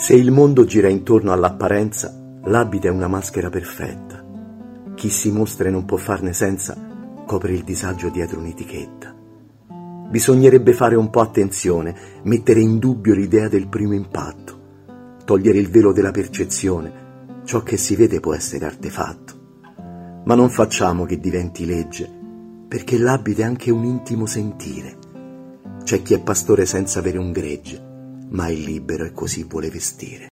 Se il mondo gira intorno all'apparenza, l'abito è una maschera perfetta. Chi si mostra e non può farne senza copre il disagio dietro un'etichetta. Bisognerebbe fare un po' attenzione, mettere in dubbio l'idea del primo impatto, togliere il velo della percezione. Ciò che si vede può essere artefatto. Ma non facciamo che diventi legge, perché l'abito è anche un intimo sentire. C'è chi è pastore senza avere un gregge, ma è libero e così vuole vestire.